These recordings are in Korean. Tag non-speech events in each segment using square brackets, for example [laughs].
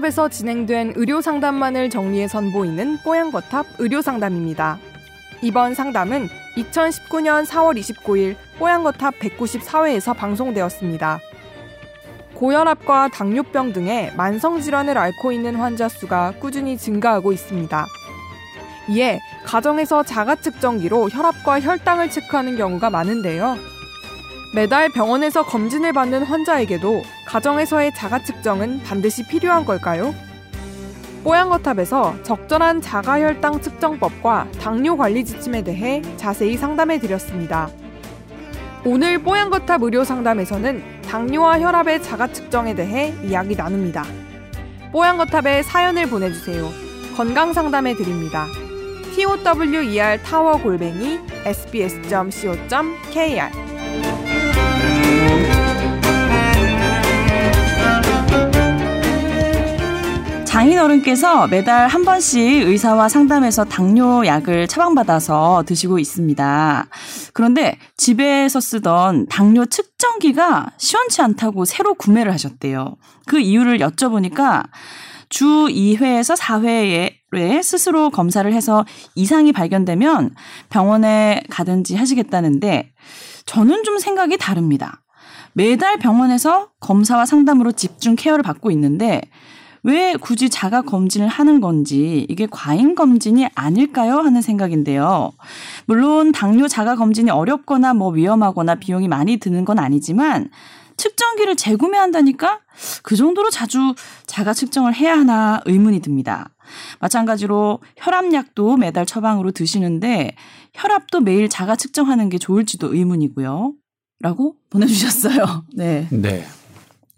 뽀양거탑에서 진행된 의료 상담만을 정리해 선보이는 뽀양거탑 의료 상담입니다. 이번 상담은 2019년 4월 29일 뽀양거탑 194회에서 방송되었습니다. 고혈압과 당뇨병 등의 만성 질환을 앓고 있는 환자 수가 꾸준히 증가하고 있습니다. 이에 가정에서 자가 측정기로 혈압과 혈당을 체크하는 경우가 많은데요. 매달 병원에서 검진을 받는 환자에게도 가정에서의 자가 측정은 반드시 필요한 걸까요? 뽀양거탑에서 적절한 자가혈당 측정법과 당뇨 관리 지침에 대해 자세히 상담해 드렸습니다. 오늘 뽀양거탑 의료 상담에서는 당뇨와 혈압의 자가 측정에 대해 이야기 나눕니다. 뽀양거탑에 사연을 보내주세요. 건강 상담해 드립니다. tower 골뱅이 sbs.co.kr 장인어른께서 매달 한 번씩 의사와 상담해서 당뇨 약을 처방받아서 드시고 있습니다. 그런데 집에서 쓰던 당뇨 측정기가 시원치 않다고 새로 구매를 하셨대요. 그 이유를 여쭤보니까 주 2회에서 4회에 스스로 검사를 해서 이상이 발견되면 병원에 가든지 하시겠다는데 저는 좀 생각이 다릅니다. 매달 병원에서 검사와 상담으로 집중 케어를 받고 있는데 왜 굳이 자가 검진을 하는 건지 이게 과잉 검진이 아닐까요 하는 생각인데요. 물론 당뇨 자가 검진이 어렵거나 뭐 위험하거나 비용이 많이 드는 건 아니지만 측정기를 재구매한다니까 그 정도로 자주 자가 측정을 해야 하나 의문이 듭니다. 마찬가지로 혈압약도 매달 처방으로 드시는데 혈압도 매일 자가 측정하는 게 좋을지도 의문이고요. 라고 보내주셨어요. [laughs] 네. 네.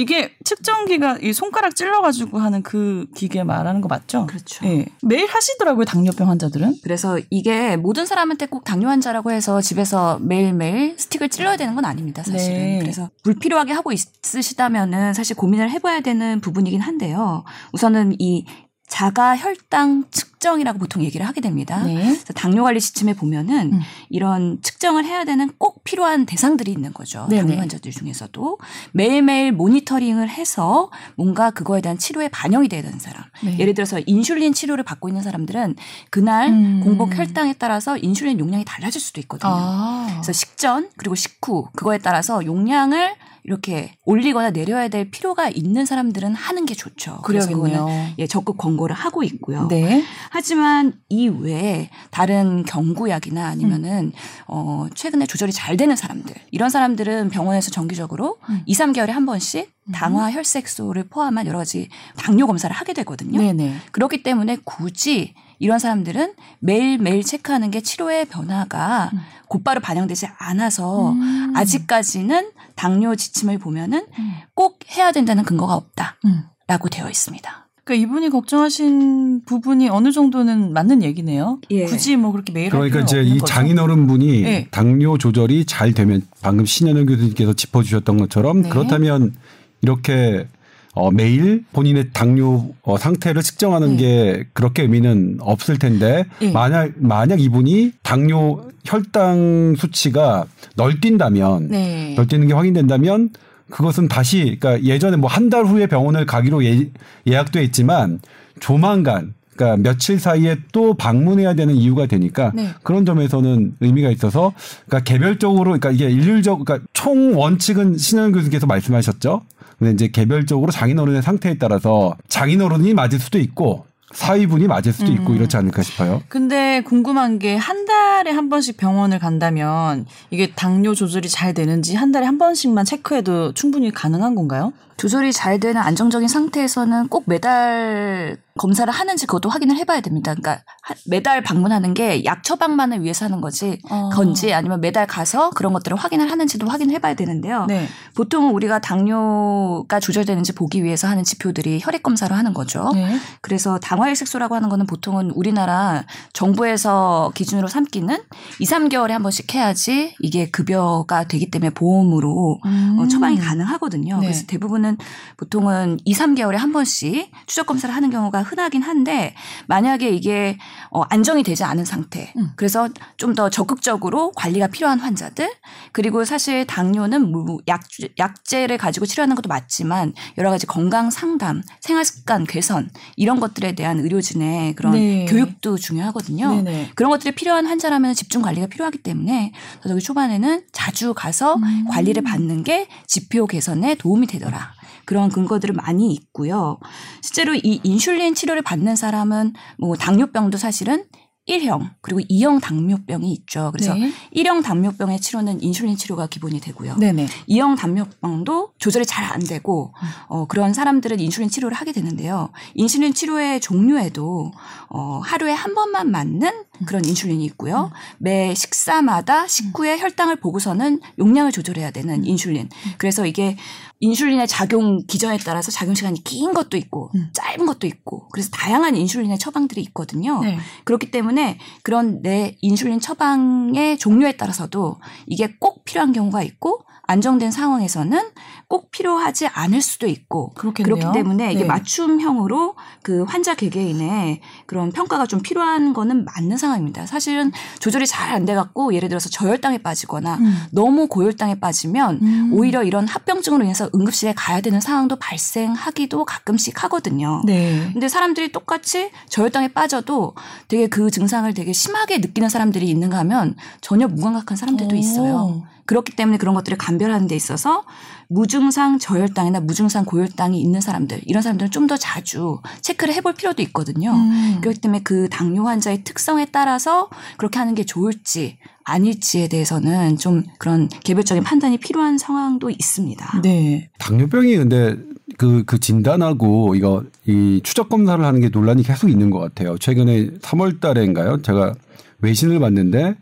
이게 측정 기가 이 손가락 찔러가지고 하는 그 기계 말하는 거 맞죠? 그렇죠. 예. 매일 하시더라고요 당뇨병 환자들은. 그래서 이게 모든 사람한테 꼭 당뇨 환자라고 해서 집에서 매일매일 스틱을 찔러야 되는 건 아닙니다, 사실은. 네. 그래서 불필요하게 하고 있으시다면은 사실 고민을 해봐야 되는 부분이긴 한데요. 우선은 이 자가 혈당 측정이라고 보통 얘기를 하게 됩니다. 네. 그래서 당뇨 관리 지침에 보면은 음. 이런 측정을 해야 되는 꼭 필요한 대상들이 있는 거죠. 네네. 당뇨 환자들 중에서도 매일매일 모니터링을 해서 뭔가 그거에 대한 치료에 반영이 돼야 되는 사람. 네. 예를 들어서 인슐린 치료를 받고 있는 사람들은 그날 음. 공복 혈당에 따라서 인슐린 용량이 달라질 수도 있거든요. 아. 그래서 식전 그리고 식후 그거에 따라서 용량을 이렇게 올리거나 내려야 될 필요가 있는 사람들은 하는 게 좋죠. 그래서. 그거는 예, 적극 권고를 하고 있고요. 네. 하지만 이 외에 다른 경구약이나 아니면은 어 최근에 조절이 잘 되는 사람들 이런 사람들은 병원에서 정기적으로 음. 2, 3개월에 한 번씩 당화 혈색소를 포함한 여러 가지 당뇨 검사를 하게 되거든요. 네네. 그렇기 때문에 굳이 이런 사람들은 매일매일 체크하는 게 치료의 변화가 음. 곧바로 반영되지 않아서 음. 아직까지는 당뇨 지침을 보면은 음. 꼭 해야 된다는 근거가 없다라고 음. 되어 있습니다. 그러니까 이분이 걱정하신 부분이 어느 정도는 맞는 얘기네요. 예. 굳이 뭐 그렇게 매일 할 그러니까 이제 이. 장인어른 분이 네. 당뇨 조절이 잘 되면 방금 신현영 교수님께서 짚어주셨던 것처럼 네. 그렇다면 이렇게 어, 매일 본인의 당뇨 어, 상태를 측정하는 네. 게 그렇게 의미는 없을 텐데 네. 만약 만약 이분이 당뇨 혈당 수치가 널뛴다면 네. 널뛰는 게 확인된다면 그것은 다시 그러니까 예전에 뭐 한 달 후에 병원을 가기로 예, 예약돼 있지만 조만간 그러니까 며칠 사이에 또 방문해야 되는 이유가 되니까 네. 그런 점에서는 의미가 있어서 그러니까 개별적으로 그러니까 이게 일률적 그러니까 총 원칙은 신현 교수께서 말씀하셨죠. 근데 이제 개별적으로 장인어른의 상태에 따라서 장인어른이 맞을 수도 있고 사위분이 맞을 수도 있고 음. 이렇지 않을까 싶어요. 근데 궁금한 게 한 달에 한 번씩 병원을 간다면 이게 당뇨 조절이 잘 되는지 한 달에 한 번씩만 체크해도 충분히 가능한 건가요? 조절이 잘 되는 안정적인 상태에서는 꼭 매달 검사를 하는지 그것도 확인을 해봐야 됩니다. 그러니까 하- 매달 방문하는 게 약 처방만을 위해서 하는 거지 어. 건지 아니면 매달 가서 그런 것들을 확인을 하는지도 확인해봐야 되는데요. 네. 보통 우리가 당뇨가 조절되는지 보기 위해서 하는 지표들이 혈액 검사로 하는 거죠. 네. 그래서 당화혈색소라고 하는 거는 보통은 우리나라 정부에서 기준으로 삼기는 2, 3개월에 한 번씩 해야지 이게 급여가 되기 때문에 보험으로 음. 어, 처방이 가능하거든요. 네. 그래서 대부분은 보통은 2, 3개월에 한 번씩 추적 검사를 하는 경우가 흔하긴 한데 만약에 이게 어, 안정이 되지 않은 상태. 음. 그래서 좀 더 적극적으로 관리가 필요한 환자들 그리고 사실 당뇨는 뭐 약, 약제를 가지고 치료하는 것도 맞지만 여러 가지 건강 상담, 생활 습관 개선 이런 것들에 대한 의료진의 그런 네. 교육도 중요하거든요. 네네. 그런 것들이 필요한 환자라면 집중 관리가 필요하기 때문에 저기 초반에는 자주 가서 음. 관리를 받는 게 지표 개선에 도움이 되더라. 그런 근거들은 많이 있고요. 실제로 이 인슐린 치료를 받는 사람은 뭐 당뇨병도 사실은 1형 그리고 2형 당뇨병이 있죠. 그래서 네. 1형 당뇨병의 치료는 인슐린 치료가 기본이 되고요. 네네. 2형 당뇨병도 조절이 잘 안 되고 음. 어, 그런 사람들은 인슐린 치료를 하게 되는데요. 인슐린 치료의 종류에도 어, 하루에 한 번만 맞는 그런 인슐린이 있고요. 매 식사마다 식후에 혈당을 보고서는 용량을 조절해야 되는 인슐린. 그래서 이게 인슐린의 작용 기전에 따라서 작용 시간이 긴 것도 있고 음. 짧은 것도 있고 그래서 다양한 인슐린의 처방들이 있거든요. 네. 그렇기 때문에 그런 내 인슐린 처방의 종류에 따라서도 이게 꼭 필요한 경우가 있고 안정된 상황에서는 꼭 필요하지 않을 수도 있고 그렇겠네요. 그렇기 때문에 이게 네. 맞춤형으로 그 환자 개개인의 그런 평가가 좀 필요한 거는 맞는 상황입니다. 사실은 조절이 잘 안 돼 갖고 예를 들어서 저혈당에 빠지거나 음. 너무 고혈당에 빠지면 음. 오히려 이런 합병증으로 인해서 응급실에 가야 되는 상황도 발생하기도 가끔씩 하거든요. 네. 근데 사람들이 똑같이 저혈당에 빠져도 되게 그 증상을 되게 심하게 느끼는 사람들이 있는가 하면 전혀 무감각한 사람들도 오. 있어요. 그렇기 때문에 그런 것들을 감별하는 데 있어서 무증상 저혈당이나 무증상 고혈당이 있는 사람들 이런 사람들은 좀 더 자주 체크를 해볼 필요도 있거든요. 음. 그렇기 때문에 그 당뇨 환자의 특성에 따라서 그렇게 하는 게 좋을지 아닐지에 대해서는 좀 그런 개별적인 판단이 필요한 상황도 있습니다. 네. 당뇨병이 근데 그, 그 진단하고 이거 이 추적 검사를 하는 게 논란이 계속 있는 것 같아요. 최근에 3월 달에인가요? 제가 외신을 봤는데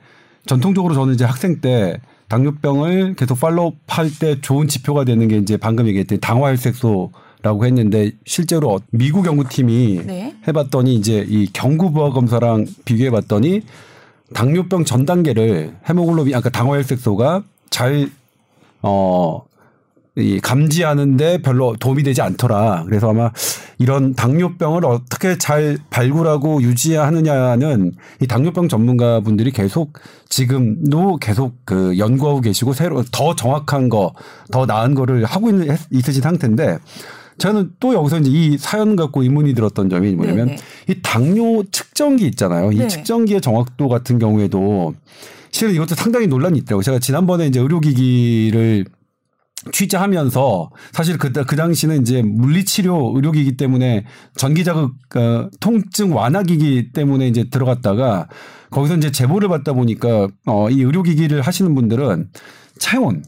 전통적으로 저는 이제 학생 때 당뇨병을 계속 팔로우 할 때 좋은 지표가 되는 게 이제 방금 얘기했던 당화혈색소라고 했는데 실제로 어- 미국 연구팀이 네. 해봤더니 이제 이 경구 부하 검사랑 비교해 봤더니 당뇨병 전 단계를 헤모글로빈 아까 당화혈색소가 잘 어, 이 감지하는데 별로 도움이 되지 않더라. 그래서 아마 이런 당뇨병을 어떻게 잘 발굴하고 유지하느냐는 이 당뇨병 전문가 분들이 계속 지금도 계속 그 연구하고 계시고 새로 더 정확한 거, 더 나은 거를 하고 있는 있으신 상태인데 저는 또 여기서 이제 이 사연 갖고 의문이 들었던 점이 뭐냐면 네네. 이 당뇨 측정기 있잖아요. 이 네. 측정기의 정확도 같은 경우에도 실은 이것도 상당히 논란이 있더라고요. 제가 지난번에 이제 의료기기를 취재하면서 사실 그, 그 당시는 이제 물리치료 의료기기 때문에 전기자극 어, 통증 완화기기 때문에 이제 들어갔다가 거기서 이제 제보를 받다 보니까 어, 이 의료기기를 하시는 분들은 체온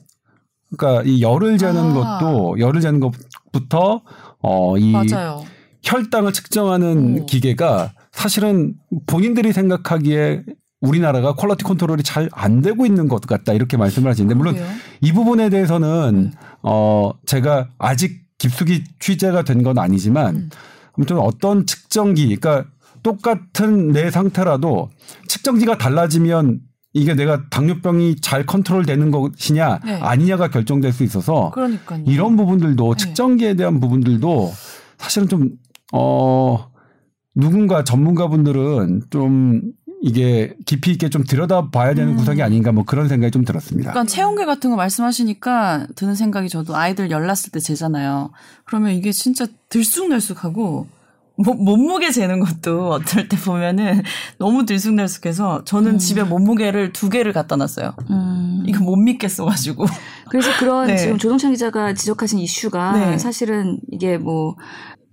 그러니까 이 열을 재는 아. 것도 열을 재는 것부터 어, 이 맞아요. 혈당을 측정하는 오. 기계가 사실은 본인들이 생각하기에 우리나라가 quality control이 잘 안 되고 있는 것 같다 이렇게 말씀을 하시는데 물론 그래요? 이 부분에 대해서는 음. 어 제가 아직 깊숙이 취재가 된 건 아니지만 음. 아무튼 어떤 측정기 그러니까 똑같은 내 상태라도 측정기가 달라지면 이게 내가 당뇨병이 잘 컨트롤 되는 것이냐 네. 아니냐가 결정될 수 있어서 그러니까요. 이런 부분들도 네. 측정기에 대한 부분들도 사실은 좀, 어, 누군가 전문가분들은 좀 이게 깊이 있게 좀 들여다봐야 되는 음. 구석이 아닌가 뭐 그런 생각이 좀 들었습니다. 약간 체온계 같은 거 말씀하시니까 드는 생각이 저도 아이들 열났을 때 재잖아요. 그러면 이게 진짜 들쑥날쑥하고 뭐, 몸무게 재는 것도 어떨 때 보면은 너무 들쑥날쑥해서 저는 음. 집에 몸무게를 두 개를 갖다 놨어요. 음. 이거 못 믿겠어가지고. 그래서 그런 [laughs] 네. 지금 조동찬 기자가 지적하신 이슈가 네. 사실은 이게 뭐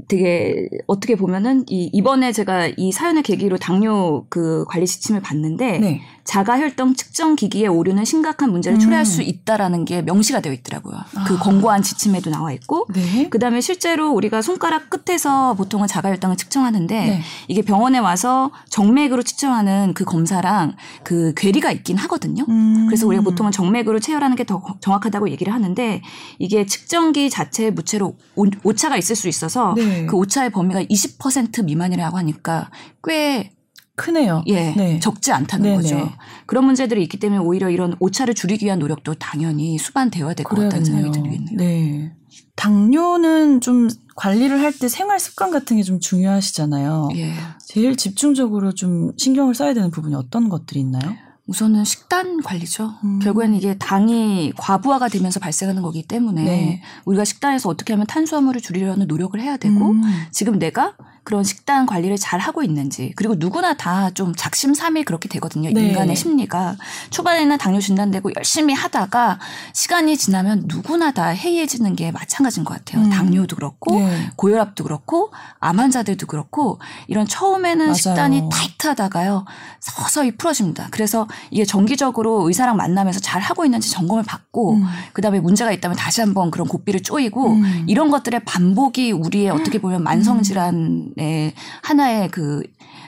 되게 어떻게 보면은 이 이번에 제가 이 사연을 계기로 당뇨 그 관리 지침을 봤는데 네. 자가 혈당 측정 기기의 오류는 심각한 문제를 음. 초래할 수 있다라는 게 명시가 되어 있더라고요. 그 아. 권고안 지침에도 나와 있고 네. 그다음에 실제로 우리가 손가락 끝에서 보통은 자가 혈당을 측정하는데 네. 이게 병원에 와서 정맥으로 측정하는 그 검사랑 그 괴리가 있긴 하거든요. 음. 그래서 우리가 보통은 정맥으로 체열하는 게 더 정확하다고 얘기를 하는데 이게 측정기 자체에 무체로 오- 오차가 있을 수 있어서 네. 그 오차의 범위가 20% 미만이라고 하니까 꽤 크네요. 예, 네. 적지 않다는 네네. 거죠. 그런 문제들이 있기 때문에 오히려 이런 오차를 줄이기 위한 노력도 당연히 수반되어야 될 것 같다는. 생각이 들겠네요. 네. 당뇨는 좀 관리를 할 때 생활 습관 같은 게 좀 중요하시잖아요. 예. 제일 집중적으로 좀 신경을 써야 되는 부분이 어떤 것들이 있나요? 우선은 식단 관리죠. 음. 결국에는 이게 당이 과부하가 되면서 발생하는 거기 때문에 네. 우리가 식단에서 어떻게 하면 탄수화물을 줄이려는 노력을 해야 되고 음. 지금 내가 그런 식단 관리를 잘 하고 있는지 그리고 누구나 다 좀 작심삼일 그렇게 되거든요. 네. 인간의 심리가 초반에는 당뇨 진단되고 열심히 하다가 시간이 지나면 누구나 다 해이해지는 게 마찬가지인 것 같아요. 음. 당뇨도 그렇고 네. 고혈압도 그렇고 암 환자들도 그렇고 이런 처음에는 맞아요. 식단이 타이트하다가요 서서히 풀어집니다. 그래서 이게 정기적으로 의사랑 만나면서 잘 하고 있는지 점검을 받고 음. 그다음에 문제가 있다면 다시 한번 그런 고삐를 쪼이고 음. 이런 것들의 반복이 우리의 어떻게 보면 만성 질환 의 하나의 그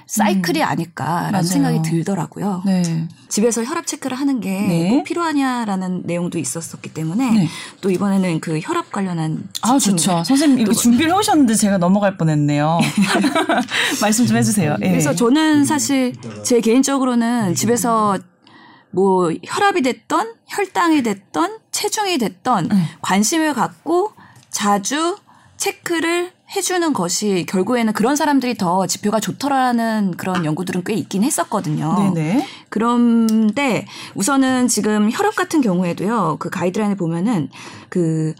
사이클이 아닐까라는 음. 맞아요. 생각이 들더라고요. 네. 집에서 혈압 체크를 하는 게꼭 네. 필요하냐라는 내용도 있었었기 때문에 네. 또 이번에는 그 혈압 관련한 아, 좋죠. 선생님 이거 또- 준비를 해오셨는데 제가 넘어갈 뻔했네요. [laughs] [laughs] 말씀 좀 해주세요. 예. 그래서 저는 사실 제 개인적으로는 집에서 뭐 혈압이 됐던 혈당이 됐던 체중이 됐던 네. 관심을 갖고 자주 체크를 해주는 것이 결국에는 그런 사람들이 더 지표가 좋더라는 그런 연구들은 꽤 있긴 했었거든요. 네네. 그런데 우선은 지금 혈압 같은 경우에도요. 그 가이드라인을 보면은 그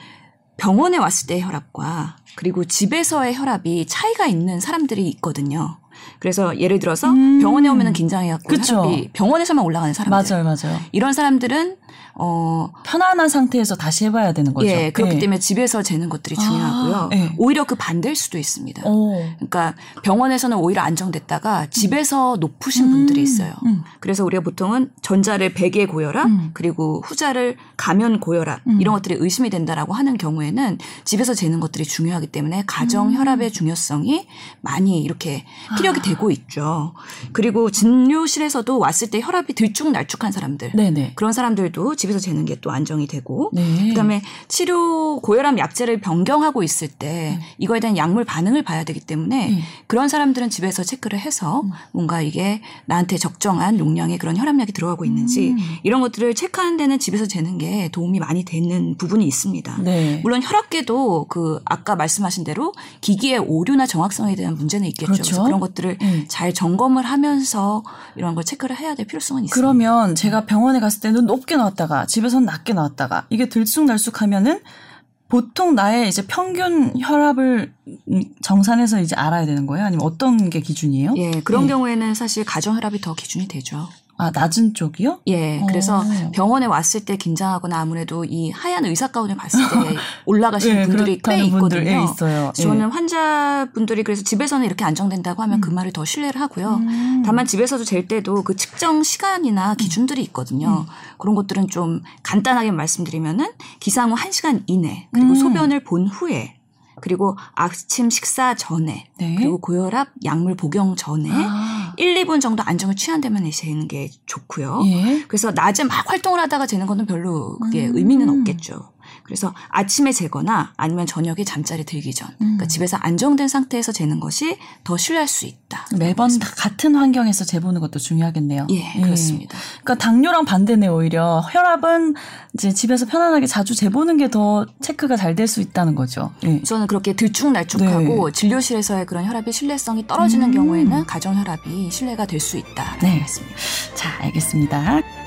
병원에 왔을 때의 혈압과 그리고 집에서의 혈압이 차이가 있는 사람들이 있거든요. 그래서 예를 들어서 음. 병원에 오면은 긴장해갖고. 혈압이 병원에서만 올라가는 사람들. 맞아요, 맞아요. 이런 사람들은 어 편안한 상태에서 다시 해봐야 되는 거죠. 예, 그렇기 네. 때문에 집에서 재는 것들이 아, 중요하고요. 예. 오히려 그 반대일 수도 있습니다. 오. 그러니까 병원에서는 오히려 안정됐다가 집에서 높으신 분들이 있어요. 음. 그래서 우리가 보통은 전자를 백의 고혈압 음. 그리고 후자를 가면 고혈압 음. 이런 것들이 의심이 된다라고 하는 경우에는 집에서 재는 것들이 중요하기 때문에 가정 음. 혈압의 중요성이 많이 이렇게 피력이 아. 되고 있죠. 그리고 진료실에서도 왔을 때 혈압이 들쭉날쭉한 사람들 네네. 그런 사람들도 집 에서 재는 게 또 안정이 되고 네. 그다음에 치료 고혈압 약제를 변경하고 있을 때 음. 이거에 대한 약물 반응을 봐야 되기 때문에 네. 그런 사람들은 집에서 체크를 해서 음. 뭔가 이게 나한테 적정한 용량의 그런 혈압약이 들어가고 있는지 음. 이런 것들을 체크하는 데는 집에서 재는 게 도움이 많이 되는 부분이 있습니다. 네. 물론 혈압계도 그 아까 말씀하신 대로 기기의 오류나 정확성에 대한 문제는 있겠죠. 그렇죠. 그런 것들을 네. 잘 점검을 하면서 이런 걸 체크를 해야 될 필요성은 있습니다. 그러면 제가 병원에 갔을 때는 높게 나왔다가 집에서는 낮게 나왔다가 이게 들쑥날쑥하면은 보통 나의 이제 평균 혈압을 음, 정산해서 이제 알아야 되는 거예요? 아니면 어떤 게 기준이에요? 예, 그런 네. 경우에는 사실 가정 혈압이 더 기준이 되죠. 아 낮은 쪽이요? 예, 그래서 어. 병원에 왔을 때 긴장하거나 아무래도 이 하얀 의사 가운을 봤을 때 [laughs] 올라가시는 예, 분들이 꽤 그렇다는 있거든요. 예, 있어요. 저는 환자분들이 그래서 집에서는 이렇게 안정된다고 하면 그 말을 더 신뢰를 하고요. 음. 다만 집에서도 잴 때도 그 측정 시간이나 기준들이 있거든요. 그런 것들은 좀 간단하게 말씀드리면은 기상 후 1시간 이내 그리고 음. 소변을 본 후에 그리고 아침 식사 전에 네. 그리고 고혈압 약물 복용 전에 아, 1, 2분 정도 안정을 취한다면 재는 게 좋고요. 예. 그래서 낮에 막 활동을 하다가 재는 거는 별로 그게 음. 의미는 없겠죠. 그래서 아침에 재거나 아니면 저녁에 잠자리 들기 전, 그러니까 음. 집에서 안정된 상태에서 재는 것이 더 신뢰할 수 있다. 매번 다 같은 환경에서 재보는 것도 중요하겠네요. 예, 그렇습니다. 그러니까 당뇨랑 반대네 오히려 혈압은 이제 집에서 편안하게 자주 재보는 게 더 체크가 잘 될 수 있다는 거죠. 예. 우선은 그렇게 들쭉날쭉하고 진료실에서의 그런 혈압의 신뢰성이 떨어지는 음. 경우에는 가정 혈압이 신뢰가 될 수 있다. 네. 맞습니다. 자, 알겠습니다.